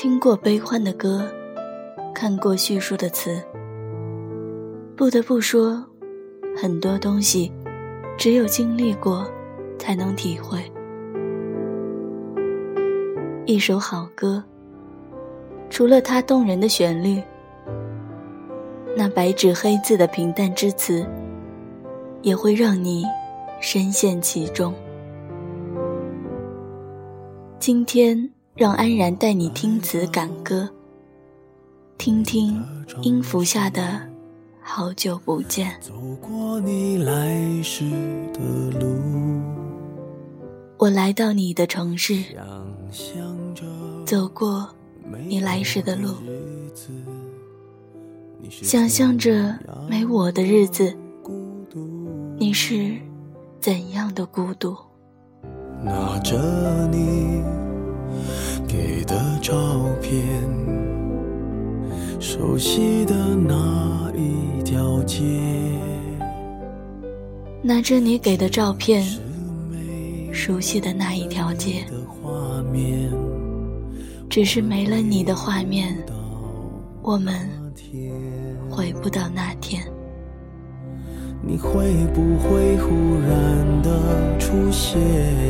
听过悲欢的歌，看过叙述的词。不得不说，很多东西，只有经历过，才能体会。一首好歌，除了它动人的旋律，那白纸黑字的平淡之词，也会让你深陷其中。今天。让安然带你听词感歌，听听音符下的好久不见。我来到你的城市，走过你来时的路，想象着没我的日子，你是怎样的孤独？拿着你。给的的照片，熟悉那一条街。拿着你给的照片，熟悉的那一条街，只是没了你的画面，我们回不到那天。你会不会忽然的出现？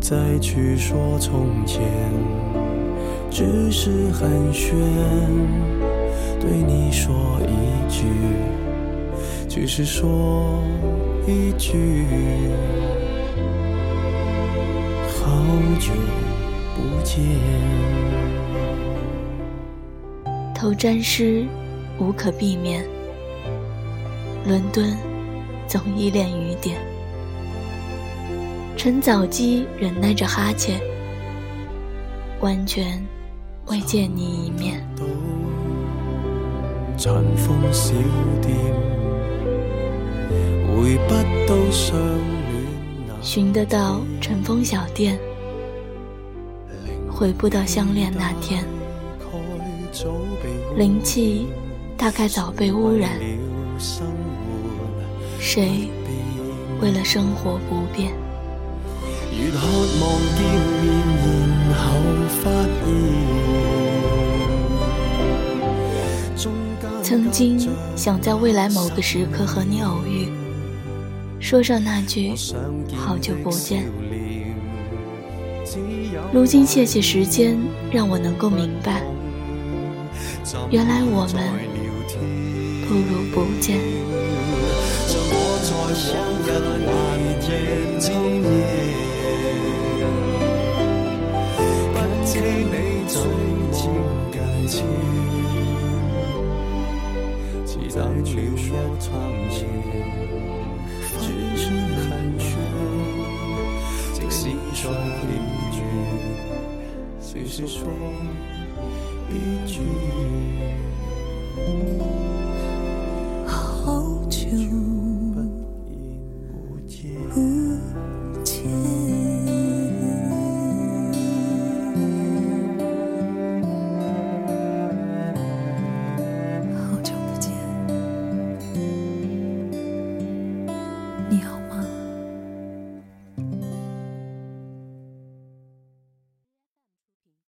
再去说从前只是寒暄对你说一句只是说一句好久不见头沾湿无可避免伦敦总依恋雨点晨早鸡忍耐着哈欠，完全未见你一面。寻得到尘封小店，回不到相恋那天。灵气大概早被污染，谁为了生活不变？曾经想在未来某个时刻和你偶遇，说上那句“好久不见”。如今谢谢时间，让我能够明白，原来我们不如不见。最情感切，再举杯藏剑，只剩寒暄，竟心霜天句，随时说一句？